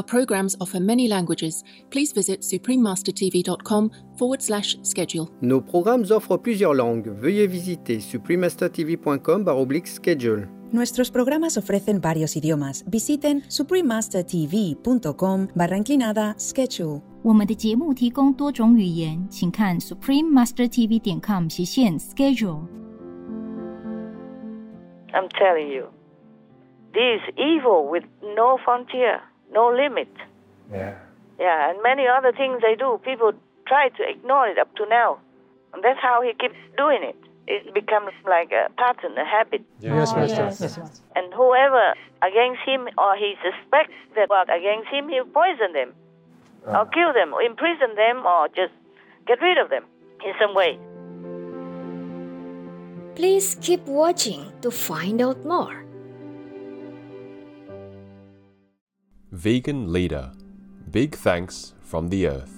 Our programs offer many languages. Please visit suprememastertv.com forward slash schedule. Nos programmes offrent plusieurs langues. Veuillez visiter suprememastertv.com schedule. Nuestros programas ofrecen varios idiomas. Visiten suprememastertv.com barra inclinada schedule. 我们的节目提供多种语言，请看 suprememastertv.com 斜线 schedule。 I'm telling you, this evil with no frontier, no limit. Yeah. Yeah, and many other things they do. People try to ignore it up to now. And that's how he keeps doing it. It becomes like a pattern, a habit. Yes, oh, Master. And whoever against him or he suspects that work against him, he'll poison them, ah. or kill them, or imprison them, or just get rid of them in some way. Please keep watching to find out more. Vegan Leader Big Thanks from the Earth.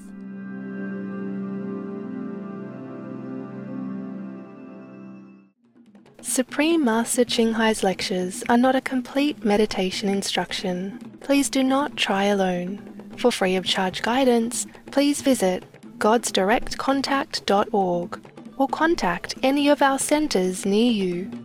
Supreme Master Ching Hai's lectures are not a complete meditation instruction. Please do not try alone. For free of charge guidance, please visit godsdirectcontact.org or contact any of our centers near you.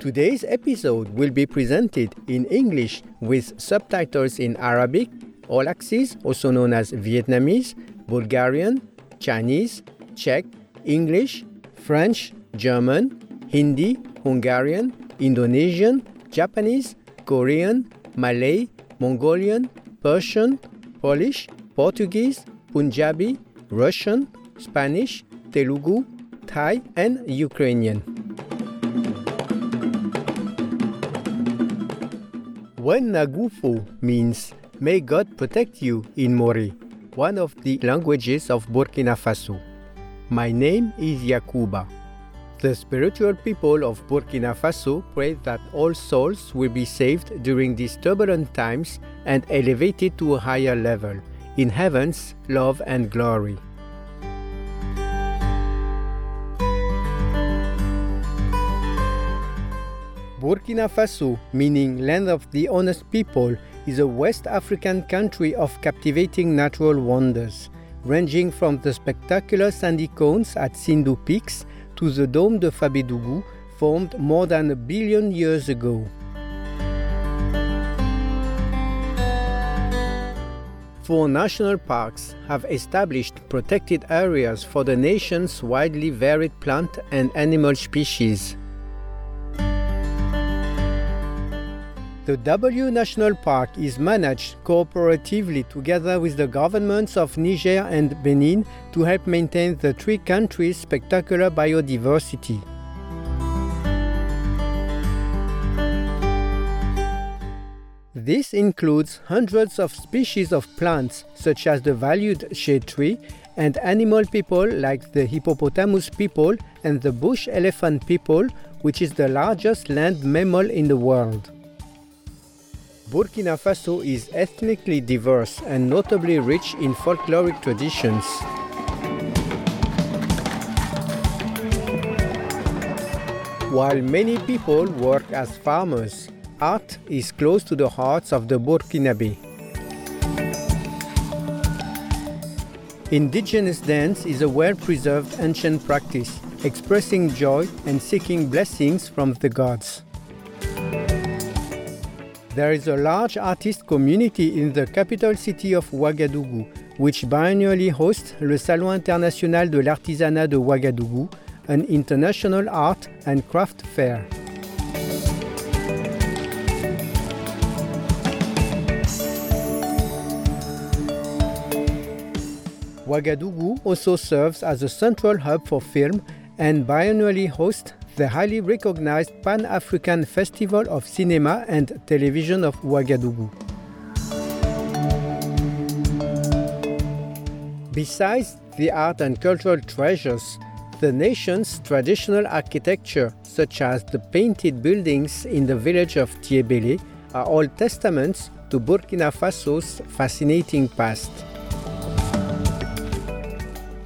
Today's episode will be presented in English with subtitles in Arabic, Aulacese, also known as Vietnamese, Bulgarian, Chinese, Czech, English, French, German, Hindi, Hungarian, Indonesian, Japanese, Korean, Malay, Mongolian, Persian, Polish, Portuguese, Punjabi, Russian, Spanish, Telugu, Thai, and Ukrainian. When Nagufu means May God protect you in Mooré, one of the languages of Burkina Faso. My name is Yakuba. The spiritual people of Burkina Faso pray that all souls will be saved during these turbulent times and elevated to a higher level in heaven's love and glory. Burkina Faso, meaning land of the honest people, is a West African country of captivating natural wonders, ranging from the spectacular sandy cones at Sindou Peaks to the Dome de Fabedougou, formed more than a billion years ago. Four national parks have established protected areas for the nation's widely varied plant and animal species. The W National Park is managed cooperatively together with the governments of Niger and Benin to help maintain the three countries' spectacular biodiversity. This includes hundreds of species of plants, such as the valued shade tree, and animal people like the hippopotamus people and the bush elephant people, which is the largest land mammal in the world. Burkina Faso is ethnically diverse and notably rich in folkloric traditions. While many people work as farmers, art is close to the hearts of the Burkinabe. Indigenous dance is a well preserved ancient practice, expressing joy and seeking blessings from the gods. There is a large artist community in the capital city of Ouagadougou, which biannually hosts le Salon International de l'Artisanat de Ouagadougou, an international art and craft fair. Ouagadougou also serves as a central hub for film and biannually hosts the highly recognized Pan African Festival of Cinema and Television of Ouagadougou. Besides the art and cultural treasures, the nation's traditional architecture, such as the painted buildings in the village of Tiebele, are all testaments to Burkina Faso's fascinating past.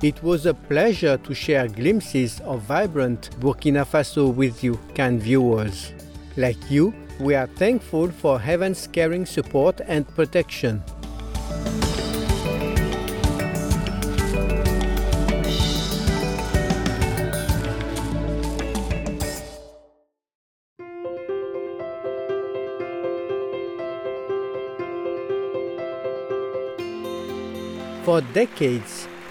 It was a pleasure to share glimpses of vibrant Burkina Faso with you, kind viewers. Like you, we are thankful for heaven's caring support and protection. For decades,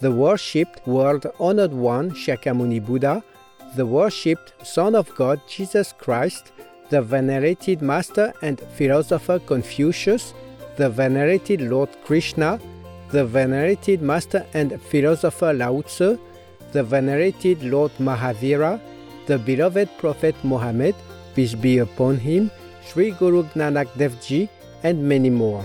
the worshipped world honored one Shakyamuni Buddha, the worshipped Son of God Jesus Christ, the venerated Master and philosopher Confucius, the venerated Lord Krishna, the venerated Master and philosopher Lao Tzu, the venerated Lord Mahavira, the beloved Prophet Muhammad, peace be upon him, Sri Guru Nanak Dev Ji, and many more.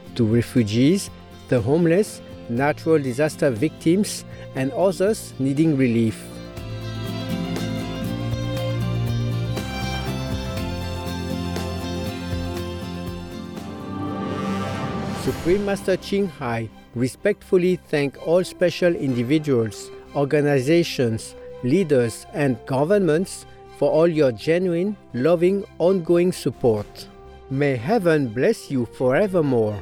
to refugees, the homeless, natural disaster victims, and others needing relief. Supreme Master Ching Hai respectfully thank all special individuals, organizations, leaders, and governments for all your genuine, loving, ongoing support. May heaven bless you forevermore.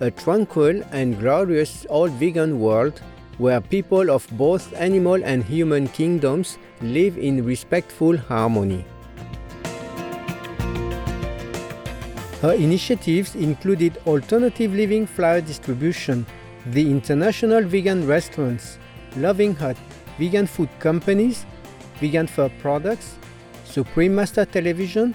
a tranquil and glorious old vegan world where people of both animal and human kingdoms live in respectful harmony. Her initiatives included alternative living flyer distribution, the International Vegan Restaurants, Loving Hut, vegan food companies, vegan fur products, Supreme Master Television,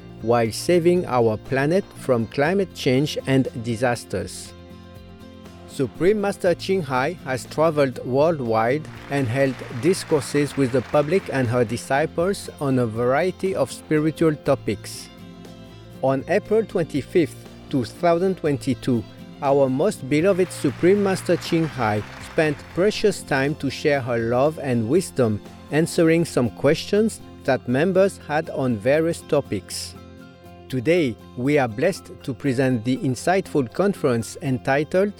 while saving our planet from climate change and disasters. Supreme Master Ching Hai has traveled worldwide and held discourses with the public and her disciples on a variety of spiritual topics. On April 25, 2022, our most beloved Supreme Master Ching Hai spent precious time to share her love and wisdom, answering some questions that members had on various topics. Today, we are blessed to present the insightful conference entitled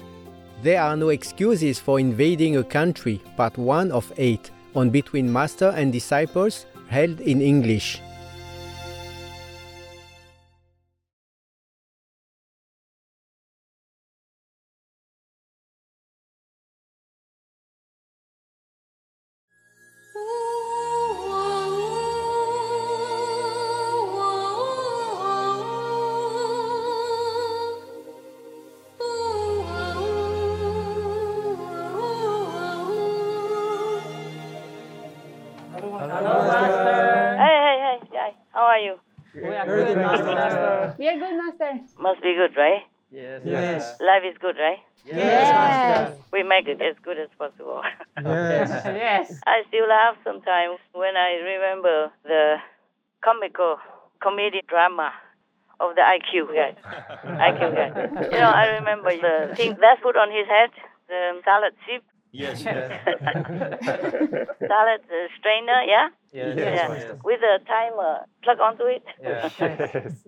There Are No Excuses for Invading a Country, Part 1 of 8, on Between Master and Disciples, held in English. Good, right? Yes. We make it as good as possible. Yes. Yes. I still laugh sometimes when I remember the comical comedy drama of the IQ guy. IQ guy. You know, I remember the thing that's put on his head, the salad sip, Yes. salad uh, strainer, yeah? Yes. yeah. With a timer plug onto it. Yes.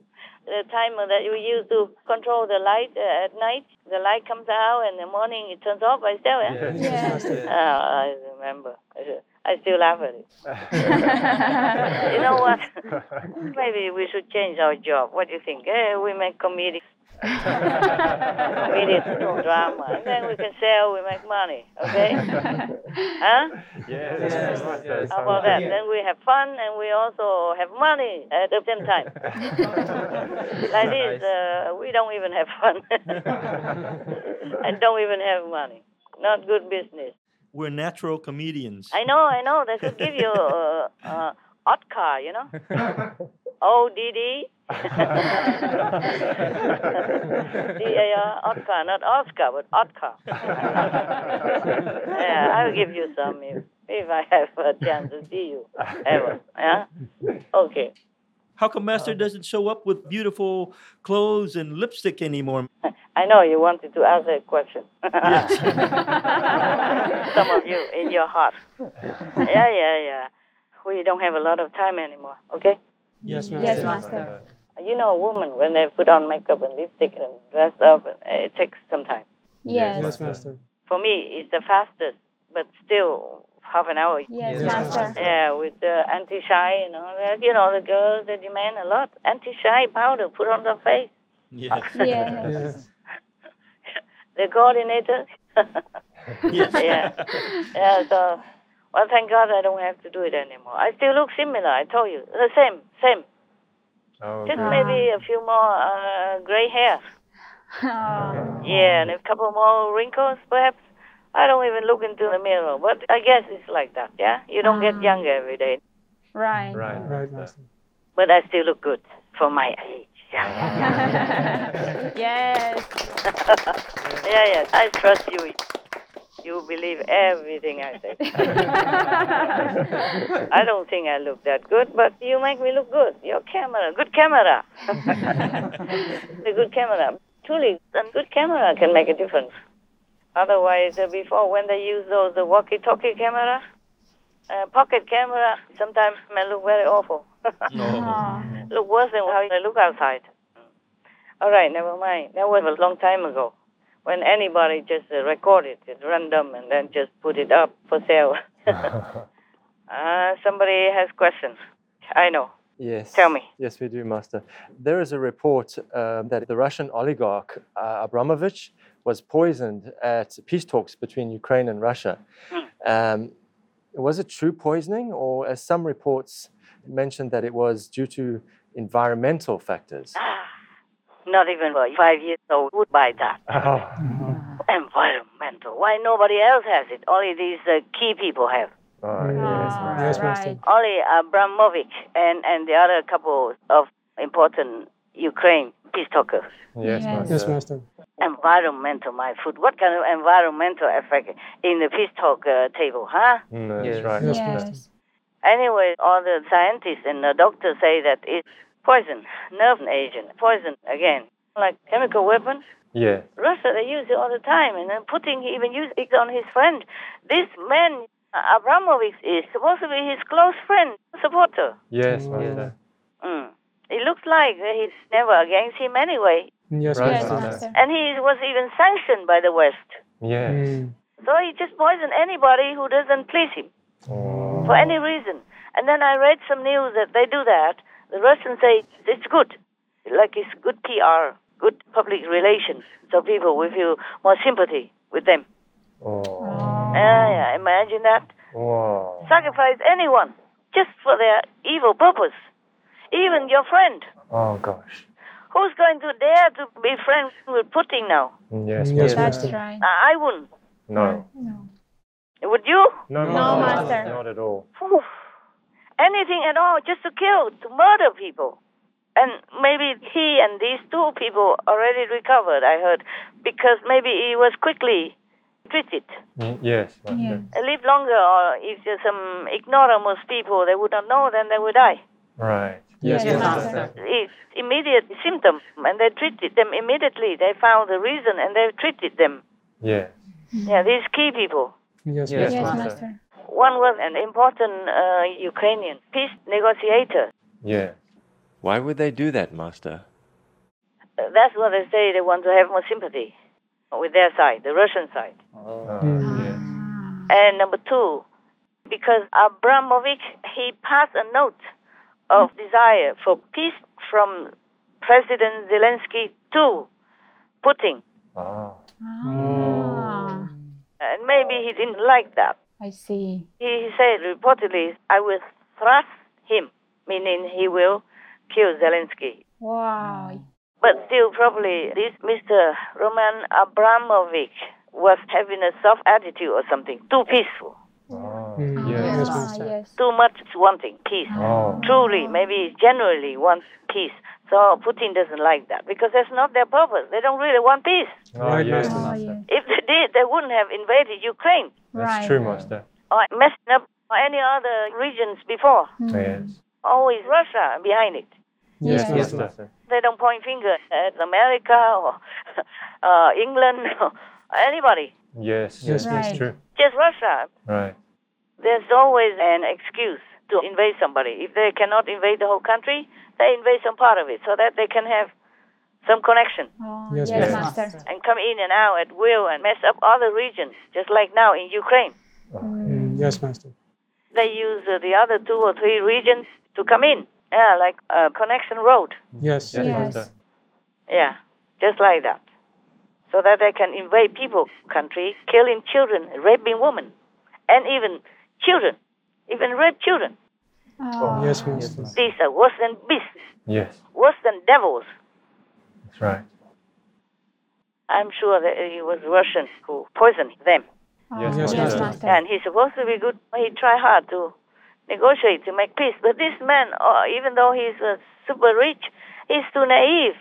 The timer that you use to control the light uh, at night. The light comes out, and in the morning it turns off by itself. Yeah? Yes. Oh, I remember. I still laugh at it. you know what? Maybe we should change our job. What do you think? Eh, we make comedy. comedy drama. And then we can sell, we make money. Okay? huh? Yes. Yes. How about that? Then we have fun and we also have money at the same time. like this, uh, we don't even have fun and don't even have money. Not good business. We're natural comedians. I know, I know. They should give you uh, uh, Oscar, you know? O D D. D A R, Oscar, not Oscar, but Oscar. yeah, I'll give you some if, if I have a chance to see you ever. Yeah? Okay. How come Master doesn't show up with beautiful clothes and lipstick anymore? I know you wanted to ask that question. Some of you in your heart. Yeah, yeah, yeah. We don't have a lot of time anymore, okay? Yes, Yes, Master. You know, women, when they put on makeup and lipstick and dress up, eh, it takes some time. Yes. Yes, Master. For me, it's the fastest, but still half an hour. Yes, Yes, Master. Master. Yeah, with the anti-shy, you know, that, you know, the girls they demand a lot. Anti-shy powder put on their face. Yes. Yes. the coordinator. Yes. yeah. Yeah. So, well, thank God I don't have to do it anymore. I still look similar. I told you, the same, same. Oh, Just good. maybe a few more uh, gray hairs. Yeah, and a couple more wrinkles, perhaps. I don't even look into the mirror, but I guess it's like that. Yeah, you don't get younger every day, Right. Right. Right, Master. but I still look good for my age. Yeah, yes. yeah, yeah. I trust you. You believe everything I say. I don't think I look that good, but you make me look good. Your camera, good camera. the good camera. Truly, a good camera can make a difference. Otherwise, uh, before when they use those uh, walkie-talkie camera, uh, pocket camera, sometimes may look very awful. look worse than how I look outside. All right, never mind. That was a long time ago when anybody just uh, recorded it random and then just put it up for sale. uh, somebody has questions. I know. Yes. Tell me. Yes, we do, Master. There is a report um, that the Russian oligarch uh, Abramovich was poisoned at peace talks between Ukraine and Russia. Um, was it true poisoning, or as some reports mentioned that it was due to environmental factors? Not even a five years old would buy that. Environmental. Why nobody else has it? Only these uh, key people have. Yes, yes, Master. Only Abramovich and, and the other couple of important Ukraine peace talkers. Yes, Master. Yes, Master. Environmental, my food. What kind of environmental effect in the peace talk uh, table, huh? Mm, that's Yes. right. Yes, Master. Master. Anyway, all the scientists and the doctors say that it's poison, nerve agent, poison again, like chemical weapons. Yeah. Russia, they use it all the time, and then Putin even used it on his friend. This man, Abramovich, is supposed to be his close friend, supporter. Yes, Master. Mm. It looks like he's never against him anyway, Yes, Right, Master. Master. and he was even sanctioned by the West. Yes. Mm. So he just poison anybody who doesn't please him Oh. for any reason. And then I read some news that they do that. The Russians say it's good, like it's good PR, good public relations, so people will feel more sympathy with them. Oh. Yeah, yeah, imagine that. Wow. Sacrifice anyone just for their evil purpose, even your friend. Oh gosh. Who's going to dare to be friends with Putin now? Yes, Yes, Master. That's Master. right. I I wouldn't. No. No. Would you? No, No, Master. Master. Not at all. Phew. Anything at all, just to kill, to murder people. And maybe he and these two people already recovered, I heard, because maybe he was quickly treated. Mm, Yes, Master. A live longer, or if there's some ignoramus people, they would not know, then they would die. Right. Yes, Yes, Master. Master. It's immediate symptom, and they treated them immediately. They found the reason, and they treated them. Yes. Yeah, these key people. Yes, Yes, Yes, Master. Master. One was an important uh, Ukrainian peace negotiator. Yeah. Why would they do that, Master? Uh, That's what they say. They want to have more sympathy with their side, the Russian side. Oh, Mm. yes. And number two, because Abramovich, he passed a note of desire for peace from President Zelensky to Putin. Oh. Ah, And maybe he didn't like that. I see. He said reportedly, I will thrust him, meaning he will kill Zelensky. Wow. But still, probably this Mr. Roman Abramovich was having a soft attitude or something, too peaceful, Oh. Mm. Yes. Yes, Ah, yes. too much wanting peace. Oh. Truly, maybe generally wants peace. So Putin doesn't like that because that's not their purpose. They don't really want peace. Oh, Right, yes, Oh, Master. yes. If they did, they wouldn't have invaded Ukraine That's Right. true, Master. or messing up any other regions before. Yes. Always Russia behind it. Yes, Yes. Master. Master. They don't point finger at America or uh, England or anybody. Yes. Yes, Yes, that's true. Just Russia. Right. There's always an excuse to invade somebody. If they cannot invade the whole country, they invade some part of it so that they can have some connection Oh, Yes, yes, yes. Master. and come in and out at will and mess up other regions, just like now in Ukraine. Mm. Yes, Master. They use uh, the other two or three regions to come in. Yeah, like a connection road. Yes. Yes, Yes. Master. Yeah, just like that. So that they can invade people country, killing children, raping women, and even children, even rape children. Oh. Yes, Master. These are worse than beasts, Yes, worse than devils. that's right. I'm sure that it was Russian who poisoned them. Yes, Yes, Master. Master. And he's supposed to be good. He tried hard to negotiate to make peace. But this man, oh, even though he's uh, super rich, he's too naive.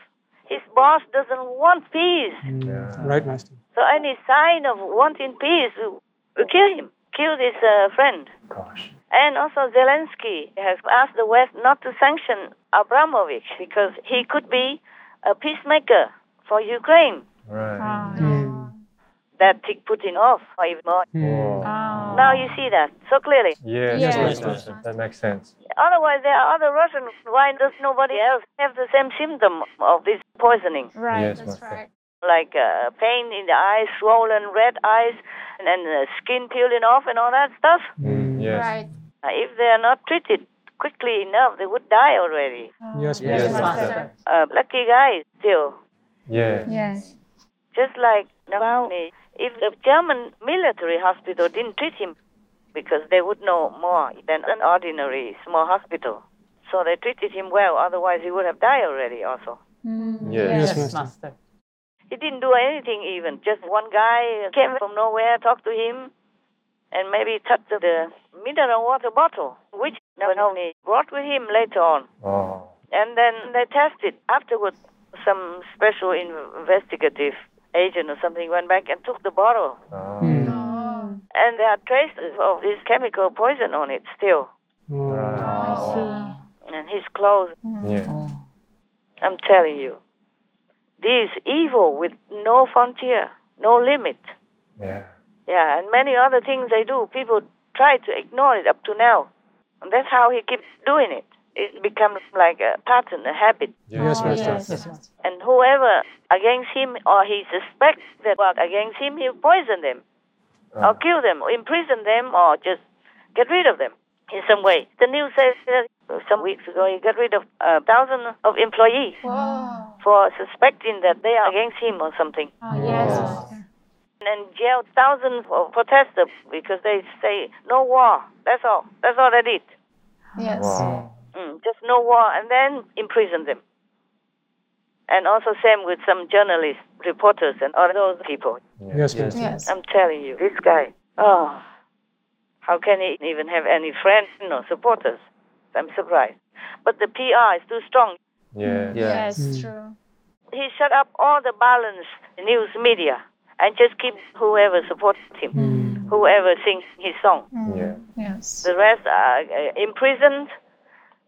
His boss doesn't want peace. Mm, Right, Master. So any sign of wanting peace, will will kill him, kill his uh, friend. Gosh. And also Zelensky has asked the West not to sanction Abramovich because he could be a peacemaker for Ukraine. Right. Oh. That ticked Putin off even more. Whoa. Oh. Now you see that so clearly. Yes, Yes, yes, Master. Master. That makes sense. Otherwise, there are other Russians. Why does nobody else have the same symptom of this poisoning? Right, Yes, that's Master. right. Like uh, pain in the eyes, swollen red eyes, and then uh, skin peeling off and all that stuff. Mm, yes. Right. Uh, if they are not treated quickly enough, they would die already. Yes, Yes, Master. Master. Uh, lucky guy still. Yes. Yes. Just like Navalny, if the German military hospital didn't treat him, because they would know more than an ordinary small hospital. So they treated him well, otherwise he would have died already also. Mm. Yes. Yes, Master. He didn't do anything even. Just one guy came from nowhere, talked to him, and maybe touched the mineral water bottle, which Navalny brought with him later on. Oh. And then they tested. Afterwards, some special investigative agent or something went back and took the bottle. Oh. Oh. And there are traces of this chemical poison on it still. Hmm. I And his clothes. Yeah. Oh. I'm telling you. This evil with no frontier, no limit. Yeah. Yeah, and many other things they do. People try to ignore it up to now. And that's how he keeps doing it. It becomes like a pattern, a habit. Yes, Oh, Master. yes. And whoever against him or he suspects that work against him, he'll poison them, or kill them, or imprison them, or just get rid of them in some way. The news says that some weeks ago he got rid of a thousand of employees Whoa. for suspecting that they are against him or something. Oh, yes, Master. And jailed thousands of protesters because they say no war. That's all. That's all they did. Yes. Wow. Mm, just no war, and then imprison them. And also same with some journalists, reporters, and all those people. Yes, Master. Yes. I'm telling you, this guy. Oh, how can he even have any friends or supporters? I'm surprised. But the PR is too strong. Yeah. Yes, Mm. true. He shut up all the balanced news media and just keep whoever supports him, Mm. whoever sings his song. Yeah. Yes. The rest are uh, imprisoned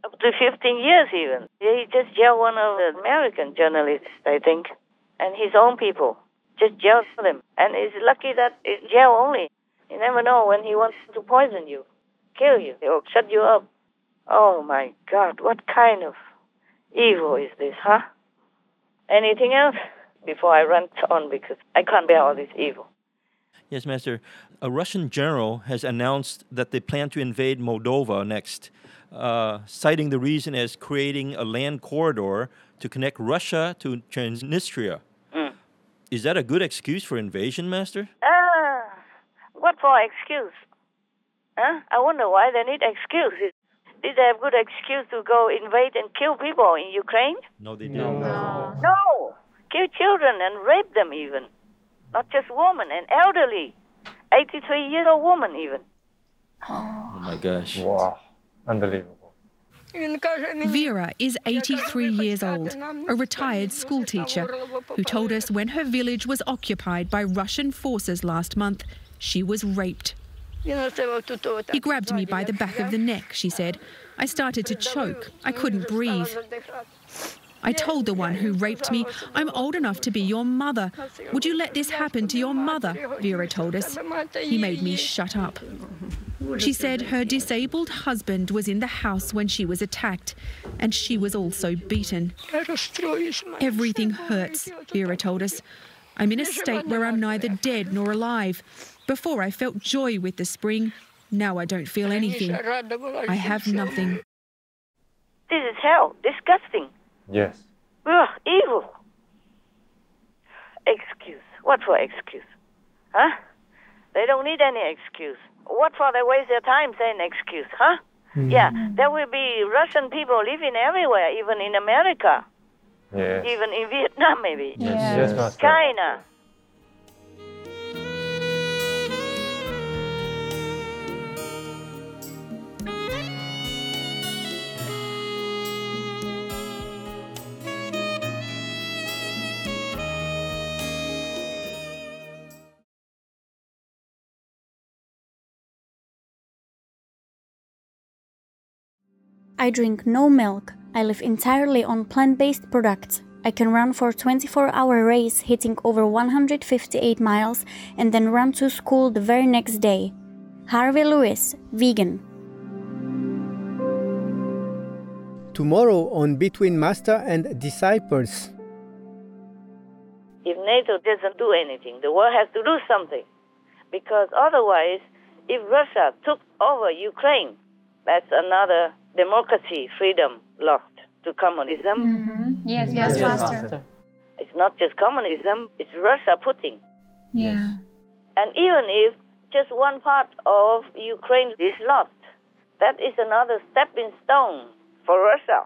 up to 15 years even. He just jailed one of the American journalists, I think, and his own people. Just jailed them. And it's lucky that it's jail only. You never know when he wants to poison you, kill you, or shut you up. Oh my God, what kind of evil is this, huh? Anything else? Before I rant on because I can't bear all this evil. Yes, Master. A Russian general has announced that they plan to invade Moldova next, uh, citing the reason as creating a land corridor to connect Russia to Transnistria. Mm. Is that a good excuse for invasion, Master? Ah, what for excuse? Huh? I wonder why they need excuses. Did they have good excuse to go invade and kill people in Ukraine? No, they didn't. No. No, kill children and rape them even. Not just women and elderly, 83 year old woman even. Oh my gosh. Wow. Unbelievable. Vera is 83 years old, a retired schoolteacher, who told us when her village was occupied by Russian forces last month, she was raped. He grabbed me by the back of the neck, she said. I started to choke. I couldn't breathe. I told the one who raped me, I'm old enough to be your mother. Would you let this happen to your mother? Vera told us. He made me shut up. She said her disabled husband was in the house when she was attacked, and she was also beaten. Everything hurts, Vera told us. I'm in a state where I'm neither dead nor alive. Before I felt joy with the spring, Now I don't feel anything. I have nothing. This is hell. Disgusting. Yes. Ugh, evil. Excuse. What for excuse? Huh? They don't need any excuse. What for they waste their time saying excuse, huh? Hmm. Yeah, there will be Russian people living everywhere, even in America, Yes. even in Vietnam, maybe. Yes. Yes, Master. China. I drink no milk. I live entirely on plant based products. I can run for 24 hour race hitting over 158 miles and then run to school the very next day. Harvey Lewis, vegan. Tomorrow on Between Master and Disciples. If NATO doesn't do anything, the world has to do something. Because otherwise, if Russia took over Ukraine, that's another democracy, freedom lost to communism. Mm-hmm. Yes, Yes, yes, Master. Master. It's not just communism, it's Russia Putin. Yeah. And even if just one part of Ukraine is lost, that is another stepping stone for Russia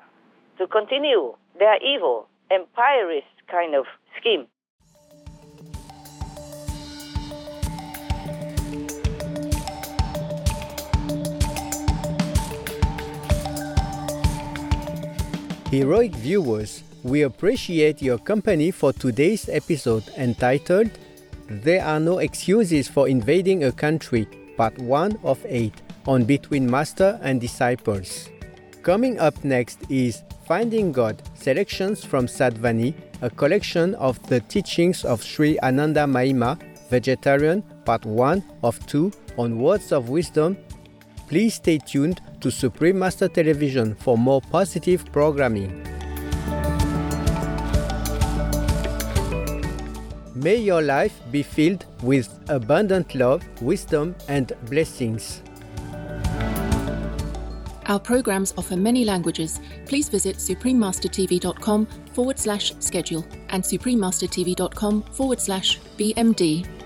to continue their evil, empirist kind of scheme. Heroic viewers, we appreciate your company for today's episode entitled There Are No Excuses for Invading a Country, Part 1 of 8 on Between Master and Disciples. Coming up next is Finding God Selections from Sadhvani, a collection of the teachings of Sri Anandamayi Ma, Vegetarian, Part 1 of 2 on Words of Wisdom Please stay tuned to Supreme Master Television for more positive programming. May your life be filled with abundant love, wisdom, and blessings. Our programs offer many languages. Please visit suprememastertv.com forward slash schedule and suprememastertv.com forward slash BMD.